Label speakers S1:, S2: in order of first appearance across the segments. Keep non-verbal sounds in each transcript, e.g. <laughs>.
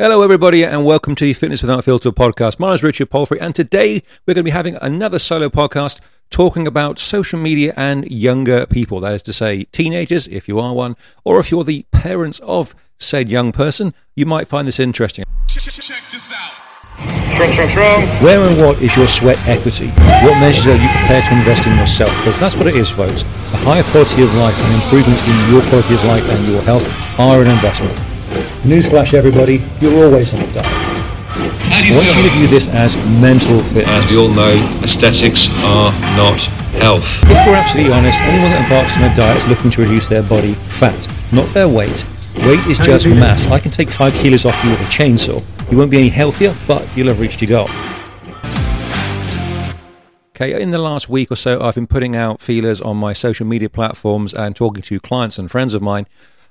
S1: Hello, everybody, and welcome to the Fitness Without Filter podcast. My name is Richard Palfrey, and today we're going to be having another solo podcast talking about social media and younger people. That is to say, teenagers, if you are one, or if you're the parents of said young person, you might find this interesting.
S2: Check this out.
S1: Where and what is your sweat equity? What measures are you prepared to invest in yourself? Because that's what it is, folks. A higher quality of life and improvements in your quality of life and your health are an investment. Newsflash, everybody, you're always on a diet. I want you view this as mental fitness, As
S3: we all know, aesthetics are not health.
S1: If we're absolutely honest, anyone that embarks on a diet is looking to reduce their body fat, not their weight. Weight is just mass. I can take five kilos off you with a chainsaw. You won't be any healthier, but you'll have reached your goal. Okay, in the last week or so, I've been putting out feelers on my social media platforms and talking to clients and friends of mine,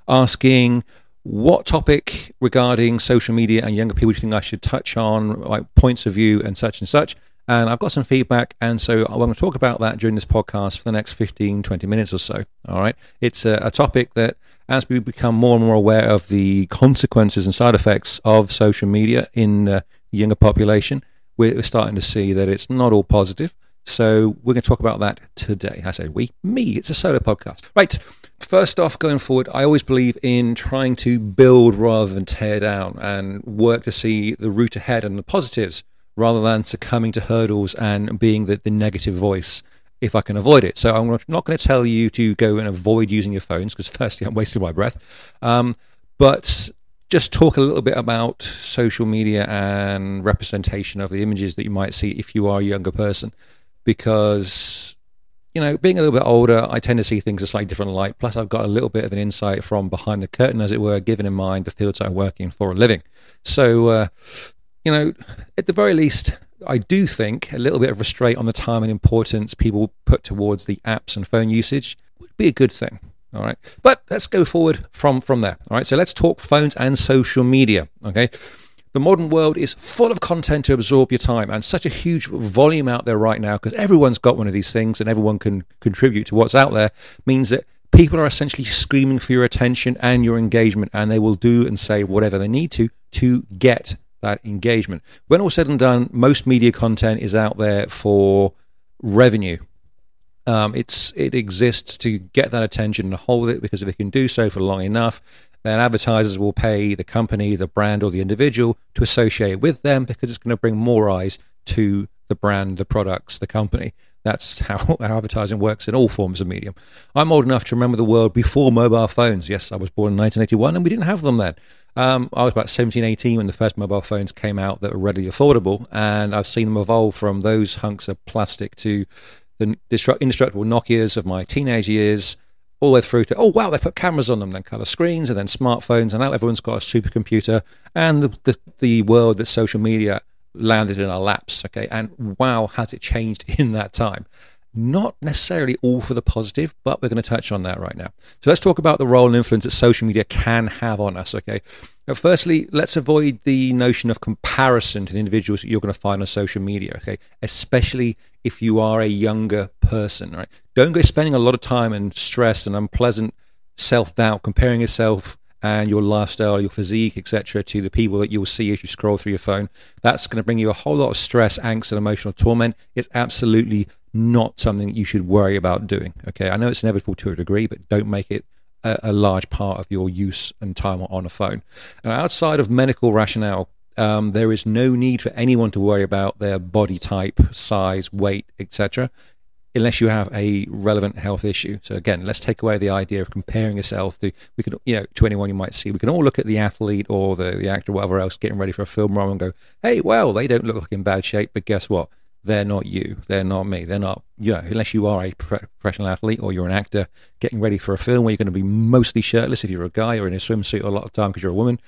S1: asking what topic regarding social media and younger people do you think I should touch on, like points of view and such and such. And I've got some feedback, and so I want to talk about that during this podcast for the next 15, 20 minutes or so. All right. It's a, a topic that, as we become more and more aware of the consequences and side effects of social media in the younger population, we're we're starting to see that it's not all positive. So we're going to talk about that today. I say we, me. It's a solo podcast. Right. First off, going forward, I always believe in trying to build rather than tear down and work to see the route ahead and the positives rather than succumbing to hurdles and being the, the negative voice if I can avoid it. So I'm not going to tell you to go and avoid using your phones because firstly, I'm wasting my breath. Um, but just talk a little bit about social media and representation of the images that you might see if you are a younger person because you know being a little bit older i tend to see things a slightly different light. Plus i've got a little bit of an insight from behind the curtain as it were given in mind the fields i'm working for a living. So uh, you know at the very least i do think a little bit of restraint on the time and importance people put towards the apps and phone usage would be a good thing all right? But let's go forward from from there all right? So let's talk phones and social media okay the modern world is full of content to absorb your time and such a huge volume out there right now because everyone's got one of these things and everyone can contribute to what's out there means that people are essentially screaming for your attention and your engagement and they will do and say whatever they need to to get that engagement. When all said and done most media content is out there for revenue. Um, it's it exists to get that attention and hold it because if it can do so for long enough, then advertisers will pay the company, the brand, or the individual to associate with them because it's going to bring more eyes to the brand, the products, the company. That's <laughs> how, advertising works in all forms of medium. I'm old enough to remember the world before mobile phones. Yes, I was born in 1981 and we didn't have them then. Um, I was about 17, 18 when the first mobile phones came out that were readily affordable, and I've seen them evolve from those hunks of plastic to the destru- indestructible Nokias of my teenage years, all the way through to oh wow, they put cameras on them, then color screens, and then smartphones, and now everyone's got a supercomputer, and the the, the world that social media landed in our laps. Okay, and wow, has it changed <laughs> in that time? Not necessarily all for the positive, but we're going to touch on that right now. So let's talk about the role and influence that social media can have on us. Okay, now, firstly, let's avoid the notion of comparison to the individuals that you're going to find on social media. Okay, especially if you are a younger person. Right, don't go spending a lot of time and stress and unpleasant self doubt comparing yourself and your lifestyle, your physique, etc., to the people that you'll see as you scroll through your phone. That's going to bring you a whole lot of stress, angst, and emotional torment. It's absolutely not something you should worry about doing. Okay, I know it's inevitable to a degree, but don't make it a, a large part of your use and time on a phone. And outside of medical rationale, um, there is no need for anyone to worry about their body type, size, weight, etc unless you have a relevant health issue. So again, let's take away the idea of comparing yourself to we can you know to anyone you might see. We can all look at the athlete or the, the actor, or whatever else, getting ready for a film role and go, hey, well, they don't look like in bad shape, but guess what? They're not you. They're not me. They're not know, unless you are a prof- professional athlete or you're an actor getting ready for a film where you're going to be mostly shirtless if you're a guy or in a swimsuit a lot of time because you're a woman.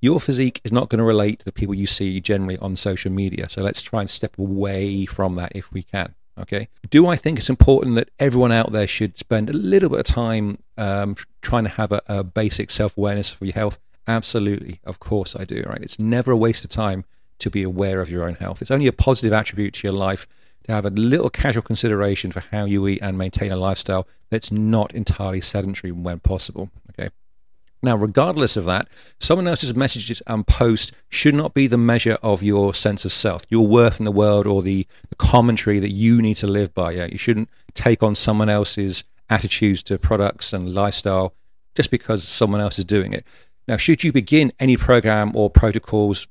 S1: Your physique is not going to relate to the people you see generally on social media. So let's try and step away from that if we can. Okay. Do I think it's important that everyone out there should spend a little bit of time um, trying to have a, a basic self awareness for your health? Absolutely. Of course I do. Right. It's never a waste of time to be aware of your own health. It's only a positive attribute to your life to have a little casual consideration for how you eat and maintain a lifestyle that's not entirely sedentary when possible. Okay. Now, regardless of that, someone else's messages and posts should not be the measure of your sense of self, your worth in the world, or the, the commentary that you need to live by. Yeah, you shouldn't take on someone else's attitudes to products and lifestyle just because someone else is doing it. Now, should you begin any program or protocols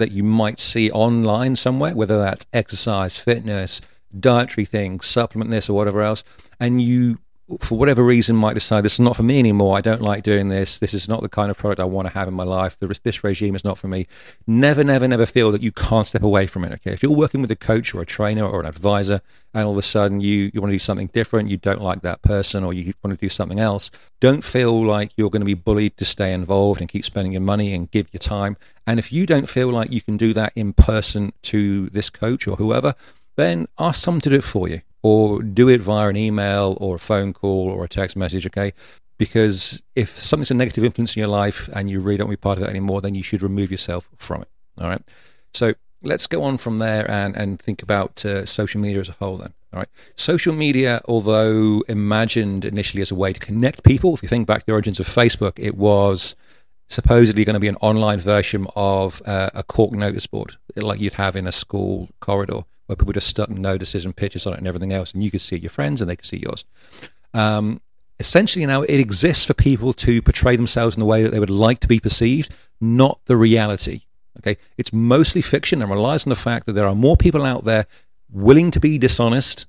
S1: that you might see online somewhere, whether that's exercise, fitness, dietary things, supplement this or whatever else, and you for whatever reason might decide this is not for me anymore. I don't like doing this. This is not the kind of product i want to have in my life. This regime is not for me. Never never never feel that you can't step away from it okay? If you're working with a coach or a trainer or an advisor and all of a sudden you, you want to do something different you don't like that person or you want to do something else don't feel like you're going to be bullied to stay involved and keep spending your money and give your time. And if you don't feel like you can do that in person to this coach or whoever then ask someone to do it for you or do it via an email or a phone call or a text message, okay? Because if something's a negative influence in your life and you really don't want to be part of it anymore, then you should remove yourself from it, all right? So let's go on from there and, and think about uh, social media as a whole then. All right. Social media, although imagined initially as a way to connect people, if you think back to the origins of Facebook, it was supposedly going to be an online version of uh, a cork notice board, like you'd have in a school corridor where people just stuck notices and pictures on it and everything else, and you could see your friends and they could see yours. Um, essentially, now it exists for people to portray themselves in the way that they would like to be perceived, not the reality. Okay, it's mostly fiction and relies on the fact that there are more people out there willing to be dishonest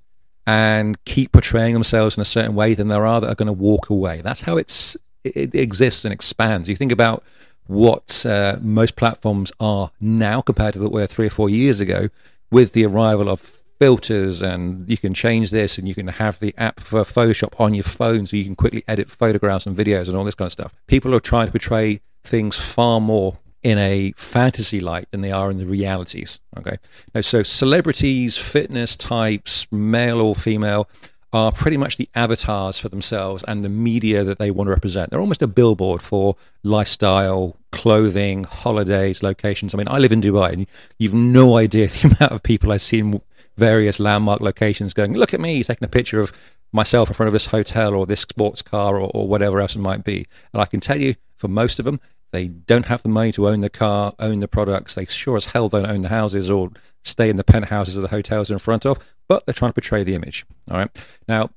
S1: and keep portraying themselves in a certain way than there are that are going to walk away. That's how it's it, exists and expands. You think about what uh, most platforms are now compared to what were three or four years ago with the arrival of filters and you can change this and you can have the app for Photoshop on your phone so you can quickly edit photographs and videos and all this kind of stuff. People are trying to portray things far more in a fantasy light than they are in the realities. Okay. Now, so celebrities, fitness types, male or female, are pretty much the avatars for themselves and the media that they want to represent. They're almost a billboard for lifestyle, clothing, holidays, locations. I mean, I live in Dubai and you've no idea <laughs> the amount of people I've seen various landmark locations going, look at me, taking a picture of myself in front of this hotel or this sports car or, or whatever else it might be. And I can tell you, for most of them, they don't have the money to own the car, own the products. They sure as hell don't own the houses or stay in the penthouses of the hotels in front of, but they're trying to portray the image. All right. Now,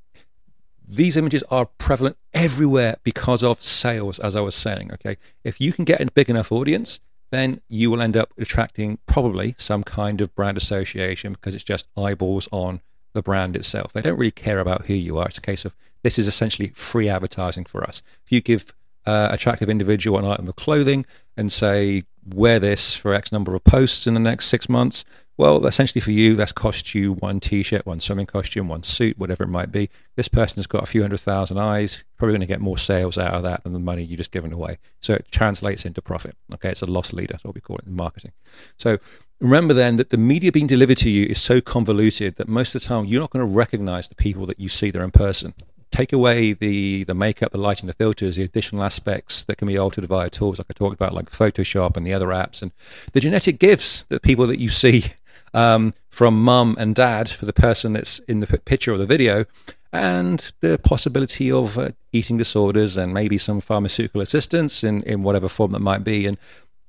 S1: these images are prevalent everywhere because of sales, as I was saying. Okay. If you can get a big enough audience, then you will end up attracting probably some kind of brand association because it's just eyeballs on the brand itself. They don't really care about who you are. It's a case of this is essentially free advertising for us. If you give uh, attractive individual an item of clothing and say, wear this for X number of posts in the next six months, well, essentially for you, that's cost you one t-shirt, one swimming costume, one suit, whatever it might be. This person's got a few hundred thousand eyes, probably going to get more sales out of that than the money you just given away. So it translates into profit. Okay, it's a loss leader, what we call it in marketing. So remember then that the media being delivered to you is so convoluted that most of the time you're not going to recognize the people that you see there in person take away the the makeup, the lighting, the filters, the additional aspects that can be altered via tools like I talked about, like Photoshop and the other apps, and the genetic gifts that people that you see um, from mum and dad for the person that's in the picture or the video, and the possibility of uh, eating disorders and maybe some pharmaceutical assistance in, in whatever form that might be. And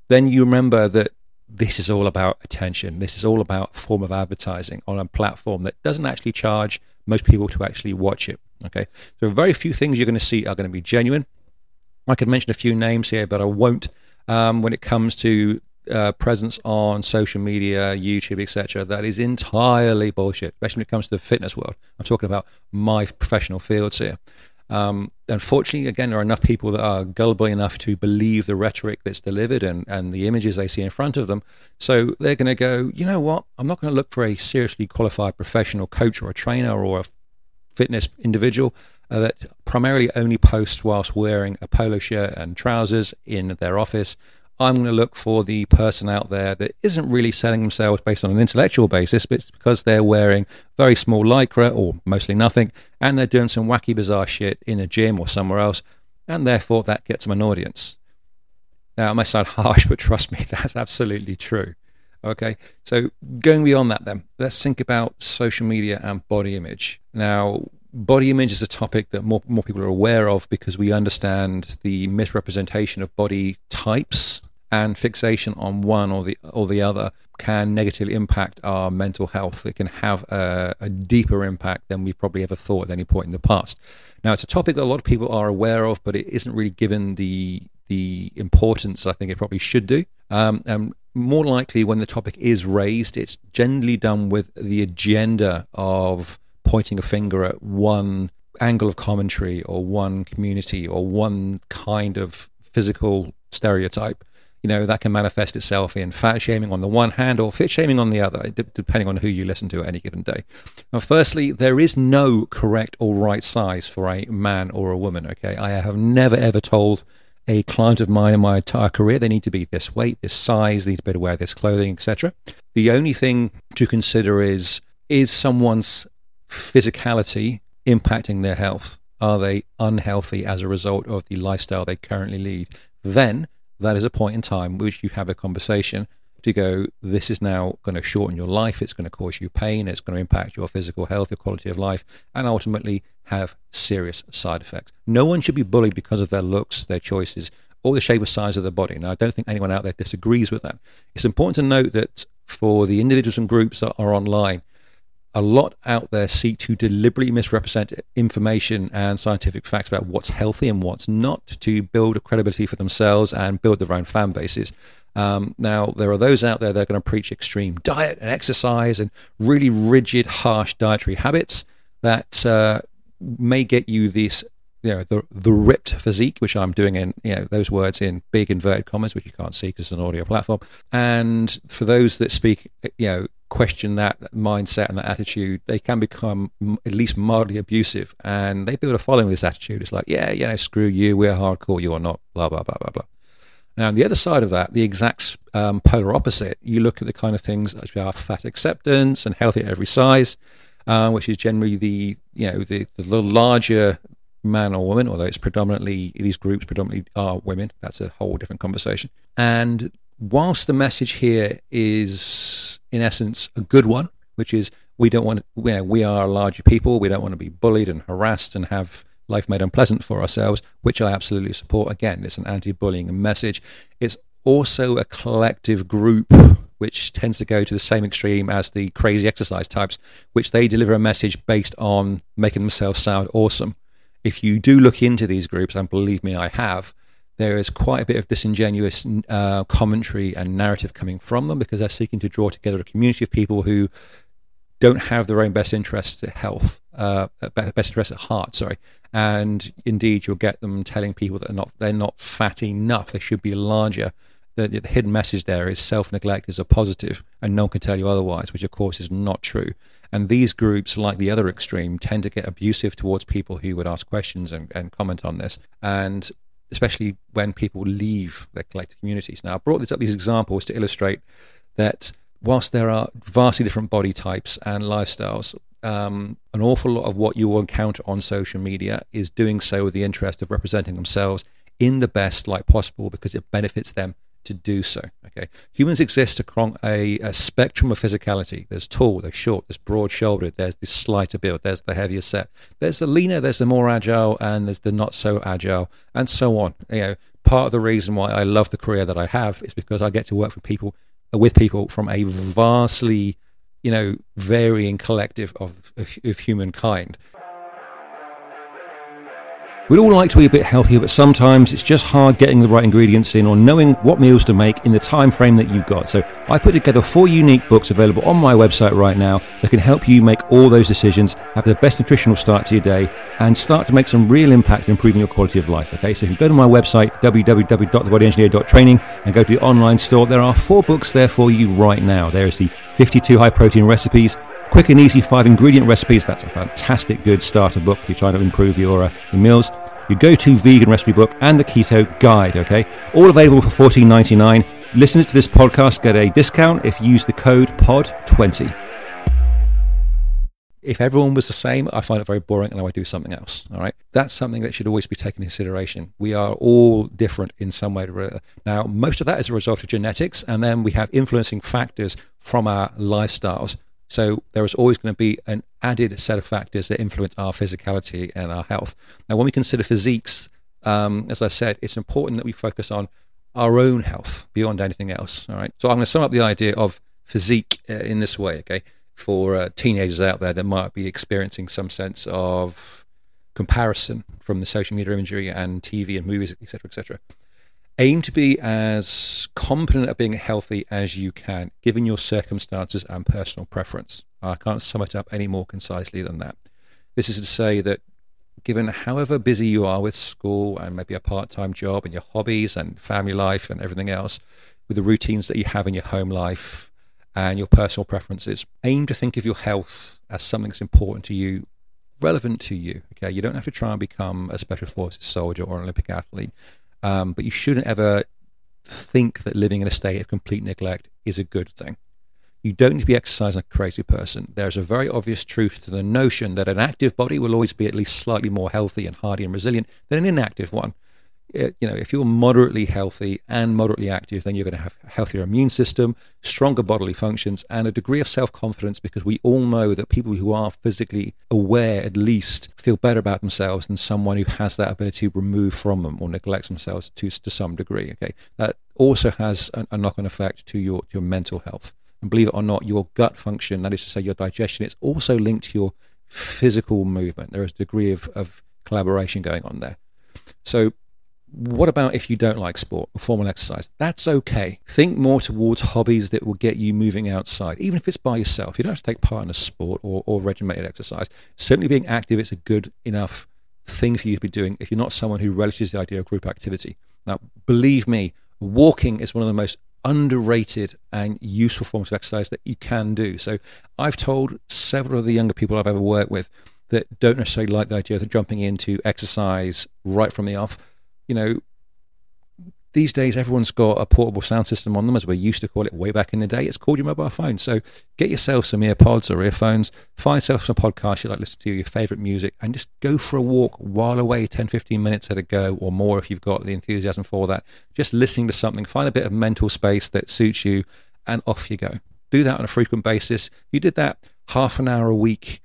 S1: then you remember that this is all about attention. This is all about form of advertising on a platform that doesn't actually charge most people to actually watch it. Okay, so very few things you're going to see are going to be genuine. I could mention a few names here, but I won't. Um, when it comes to uh, presence on social media, YouTube, etc., that is entirely bullshit. Especially when it comes to the fitness world. I'm talking about my professional fields here. Um, unfortunately, again, there are enough people that are gullible enough to believe the rhetoric that's delivered and, and the images they see in front of them. So they're going to go, you know what? I'm not going to look for a seriously qualified professional coach or a trainer or a fitness individual uh, that primarily only posts whilst wearing a polo shirt and trousers in their office. I'm going to look for the person out there that isn't really selling themselves based on an intellectual basis, but it's because they're wearing very small lycra or mostly nothing, and they're doing some wacky, bizarre shit in a gym or somewhere else, and therefore that gets them an audience. Now, it may sound <laughs> harsh, but trust me, <laughs> that's absolutely true. Okay, so going beyond that, then let's think about social media and body image. Now, body image is a topic that more more people are aware of because we understand the misrepresentation of body types and fixation on one or the or the other can negatively impact our mental health. It can have a, a, deeper impact than we've probably ever thought at any point in the past. Now, it's a topic that a lot of people are aware of, but it isn't really given the the importance I think it probably should do. Um, and more likely, when the topic is raised, it's generally done with the agenda of pointing a finger at one angle of commentary or one community or one kind of physical stereotype you know, that can manifest itself in fat shaming on the one hand or fit shaming on the other, depending on who you listen to at any given day. Now, firstly, there is no correct or right size for a man or a woman, okay? I have never ever told a client of mine in my entire career they need to be this weight, this size, they need to be able to wear this clothing, etc. The only thing to consider is is someone's physicality impacting their health? Are they unhealthy as a result of the lifestyle they currently lead? Then that is a point in time which you have a conversation to go, this is now going to shorten your life, it's going to cause you pain, it's going to impact your physical health, your quality of life, and ultimately have serious side effects. No one should be bullied because of their looks, their choices, or the shape or size of their body. Now, I don't think anyone out there disagrees with that. It's important to note that for the individuals and groups that are online, a lot out there seek to deliberately misrepresent information and scientific facts about what's healthy and what's not to build credibility for themselves and build their own fan bases. Um, now, there are those out there that are going to preach extreme diet and exercise and really rigid, harsh dietary habits that uh, may get you this, you know, the the ripped physique, which I'm doing in, you know, those words in big inverted commas, which you can't see because it's an audio platform. And for those that speak, you know, question that mindset and that attitude, they can become at least mildly abusive. And they build a following with this attitude. It's like, yeah, you know, screw you, we're hardcore, you are not, blah, blah, blah, blah, blah. Now, on the other side of that, the exact um, polar opposite, you look at the kind of things which are fat acceptance and healthy at every size, uh, which is generally the, you know, the, the larger man or woman, although it's predominantly, these groups predominantly are women. That's a whole different conversation. And whilst the message here is, in essence, a good one, which is we don't want you we are larger people, we don't want to be bullied and harassed and have life made unpleasant for ourselves, which I absolutely support. Again, it's an anti bullying message. It's also a collective group which tends to go to the same extreme as the crazy exercise types, which they deliver a message based on making themselves sound awesome. If you do look into these groups, and believe me, I have, there is quite a bit of disingenuous uh, commentary and narrative coming from them because they're seeking to draw together a community of people who don't have their own best interests at health, uh, best interests at heart. Sorry, and indeed you'll get them telling people that they're not they're not fat enough. They should be larger. The, the hidden message there is self neglect is a positive, and no one can tell you otherwise, which of course is not true. And these groups, like the other extreme, tend to get abusive towards people who would ask questions and, and comment on this. And especially when people leave their collective communities. Now, I brought this up these examples to illustrate that whilst there are vastly different body types and lifestyles, um, an awful lot of what you will encounter on social media is doing so with the interest of representing themselves in the best light possible because it benefits them to do so. Okay, humans exist across a, a, spectrum of physicality. There's tall, there's short, there's broad-shouldered, there's the slighter build, there's the heavier set, there's the leaner, there's the more agile, and there's the not so agile, and so on. You know, part of the reason why I love the career that I have is because I get to work with people uh, with people from a vastly, you know, varying collective of, of, of humankind. We'd all like to be a bit healthier, but sometimes it's just hard getting the right ingredients in or knowing what meals to make in the time frame that you've got. So I put together four unique books available on my website right now that can help you make all those decisions, have the best nutritional start to your day, and start to make some real impact in improving your quality of life. Okay, so if you go to my website, www.thebodyengineer.training, and go to the online store, there are four books there for you right now. There is the 52 high protein recipes, quick and easy five ingredient recipes. That's a fantastic good starter book if you're trying to improve your, uh, your meals. Your go-to vegan recipe book and the keto guide. Okay, all available for fourteen ninety nine. Listeners to this podcast get a discount if you use the code POD20. If everyone was the same, I find it very boring and I would do something else. All right. That's something that should always be taken into consideration. We are all different in some way. Now, most of that is a result of genetics, and then we have influencing factors from our lifestyles. So there is always going to be an added set of factors that influence our physicality and our health. Now, when we consider physiques, um, as I said, it's important that we focus on our own health beyond anything else. All right. So I'm going to sum up the idea of physique uh, in this way. Okay, for uh, teenagers out there that might be experiencing some sense of comparison from the social media imagery and TV and movies, etc., etc. Aim to be as competent at being healthy as you can, given your circumstances and personal preference. I can't sum it up any more concisely than that. This is to say that given however busy you are with school and maybe a part time job and your hobbies and family life and everything else, with the routines that you have in your home life and your personal preferences, aim to think of your health as something that's important to you, relevant to you. Okay, you don't have to try and become a special forces soldier or an Olympic athlete um, but you shouldn't ever think that living in a state of complete neglect is a good thing. You don't need to be exercising like a crazy person. There's a very obvious truth to the notion that an active body will always be at least slightly more healthy and hardy and resilient than an inactive one you know, if you're moderately healthy and moderately active, then you're going to have a healthier immune system, stronger bodily functions, and a degree of self confidence because we all know that people who are physically aware, at least, feel better about themselves than someone who has that ability removed from them or neglects themselves to, to some degree. Okay. That also has a, a knock on effect to your, your mental health. And believe it or not, your gut function, that is to say, your digestion, it's also linked to your physical movement. There is a degree of, of collaboration going on there. So what about if you don't like sport or formal exercise? That's okay. Think more towards hobbies that will get you moving outside, even if it's by yourself. You don't have to take part in a sport or, or regimented exercise. Certainly, being active is a good enough thing for you to be doing if you're not someone who relishes the idea of group activity. Now, believe me, walking is one of the most underrated and useful forms of exercise that you can do. So, I've told several of the younger people I've ever worked with that don't necessarily like the idea of jumping into exercise right from the off you know, these days everyone's got a portable sound system on them, as we used to call it way back in the day. It's called your mobile phone. So get yourself some earpods or earphones, find yourself some podcasts you like to listen to, your favorite music, and just go for a walk while away 10, 15 minutes at a go or more if you've got the enthusiasm for that. Just listening to something, find a bit of mental space that suits you, and off you go. Do that on a frequent basis. You did that half an hour a week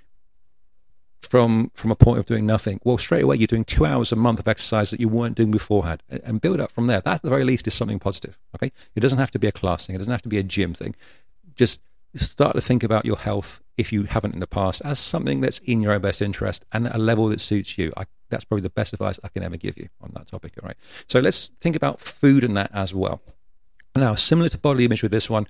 S1: from from a point of doing nothing, well, straight away you're doing two hours a month of exercise that you weren't doing beforehand, and build up from there. That, at the very least, is something positive. Okay, it doesn't have to be a class thing. It doesn't have to be a gym thing. Just start to think about your health if you haven't in the past as something that's in your own best interest and at a level that suits you. I, that's probably the best advice I can ever give you on that topic. All right. So let's think about food and that as well. Now, similar to body image with this one,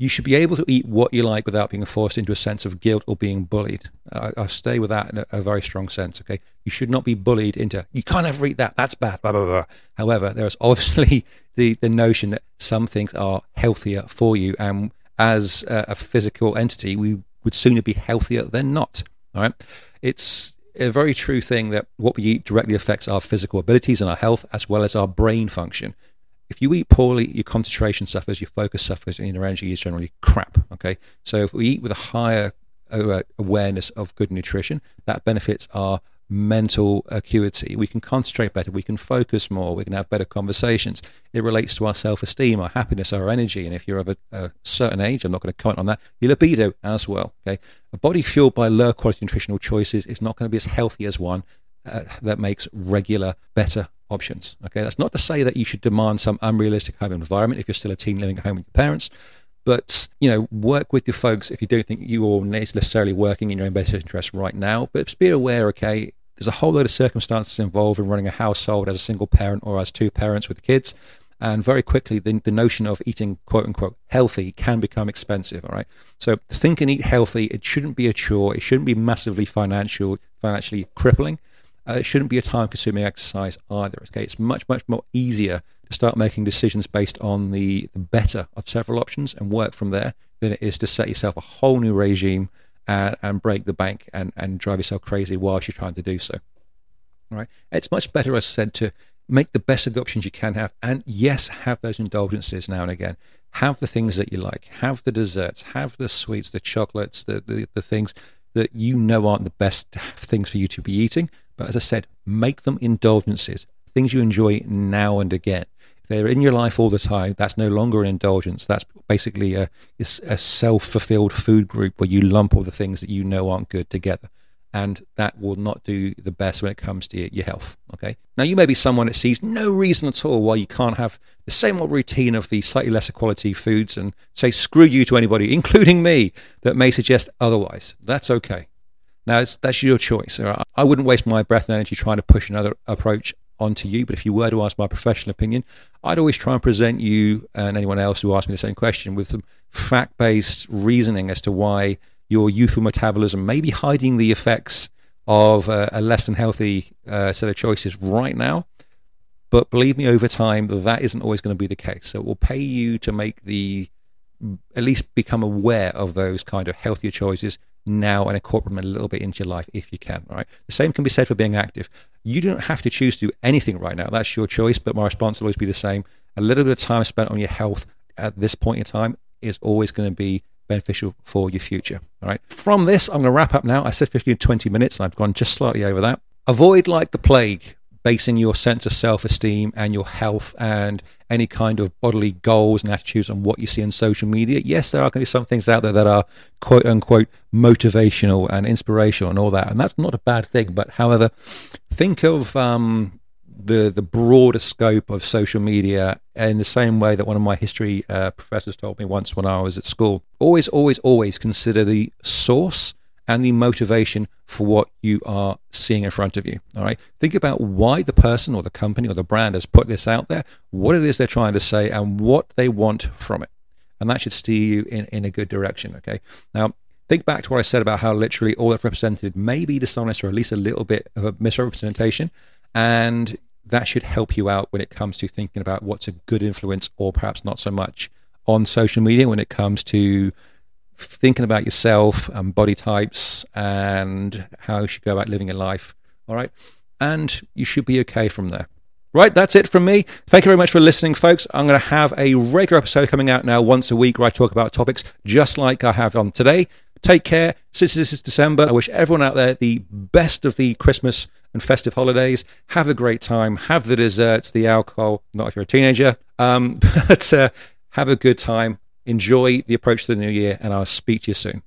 S1: you should be able to eat what you like without being forced into a sense of guilt or being bullied. I, I stay with that in a, a, very strong sense. Okay, you should not be bullied into you can't ever eat that. That's bad. Blah blah blah. However, there is <laughs> obviously the the notion that some things are healthier for you, and as a, a physical entity, we would sooner be healthier than not. All right, it's a very true thing that what we eat directly affects our physical abilities and our health as well as our brain function if you eat poorly, your concentration suffers, your focus suffers, and your energy is generally crap. Okay, so if we eat with a higher uh, awareness of good nutrition, that benefits our mental acuity. We can concentrate better, we can focus more, we can have better conversations. It relates to our self esteem, our happiness, our energy. And if you're of a, a, certain age, I'm not going to comment on that, your libido as well. Okay, a body fueled by low quality nutritional choices is not going to be as healthy as one uh, that makes regular, better options. Okay, that's not to say that you should demand some unrealistic home environment if you're still a teen living at home with your parents. But you know, work with your folks if you don't think you are necessarily working in your own best interest right now. But just be aware, okay, there's a whole load of circumstances involved in running a household as a single parent or as two parents with kids. And very quickly, the, the notion of eating quote unquote healthy can become expensive. All right. So think and eat healthy. It shouldn't be a chore. It shouldn't be massively financial, financially crippling uh, it shouldn't be a time consuming exercise either. Okay, it's much, much more easier to start making decisions based on the, the better of several options and work from there than it is to set yourself a whole new regime and, and break the bank and, and drive yourself crazy whilst you're trying to do so. Right? It's much better, as I said, to make the best of the options you can have. And yes, have those indulgences now and again. Have the things that you like. Have the desserts. Have the sweets, the chocolates, the, the, the things that you know aren't the best things for you to be eating. But as I said, make them indulgences, things you enjoy now and again. If they're in your life all the time, that's no longer an indulgence. That's basically a, a self fulfilled food group where you lump all the things that you know aren't good together. And that will not do the best when it comes to your health. Okay. Now, you may be someone that sees no reason at all why you can't have the same old routine of the slightly lesser quality foods and say, screw you to anybody, <laughs> including me, that may suggest otherwise. That's okay. Now, that's your choice. I wouldn't waste my breath and energy trying to push another approach onto you. But if you were to ask my professional opinion, I'd always try and present you and anyone else who asked me the same question with some fact based reasoning as to why your youthful metabolism may be hiding the effects of a, less than healthy uh, set of choices right now. But believe me, over time, that isn't always going to be the case. So it will pay you to make the, at least become aware of those kind of healthier choices now and incorporate them a little bit into your life if you can. Right. The same can be said for being active. You don't have to choose to do anything right now. That's your choice. But my response will always be the same. A little bit of time spent on your health at this point in time is always going to be beneficial for your future. All right. From this, I'm going to wrap up now. I said 15 to 20 minutes, and I've gone just slightly over that. Avoid like the plague basing your sense of self esteem and your health and any kind of bodily goals and attitudes on what you see on social media. Yes, there are going to be some things out there that are quote unquote motivational and inspirational and all that, and that's not a bad thing. But however, think of um, the the broader scope of social media in the same way that one of my history uh, professors told me once when I was at school. Always, always, always consider the source and the motivation for what you are seeing in front of you. All right. Think about why the person or the company or the brand has put this out there, what it is they're trying to say, and what they want from it. And that should steer you in, in a good direction. Okay. Now, think back to what I said about how literally all that's represented may be dishonest or at least a little bit of a misrepresentation. And that should help you out when it comes to thinking about what's a good influence or perhaps not so much on social media when it comes to thinking about yourself and body types and how you should go about living your life. All right. And you should be okay from there. Right, that's it from me. Thank you very much for listening, folks. I'm going to have a regular episode coming out now once a week where I talk about topics just like I have on today. Take care. Since this is December, I wish everyone out there the best of the Christmas and festive holidays. Have a great time. Have the desserts, the alcohol, not if you're a teenager, um, <laughs> but uh, have a good time. Enjoy the approach to the new year, and I'll speak to you soon.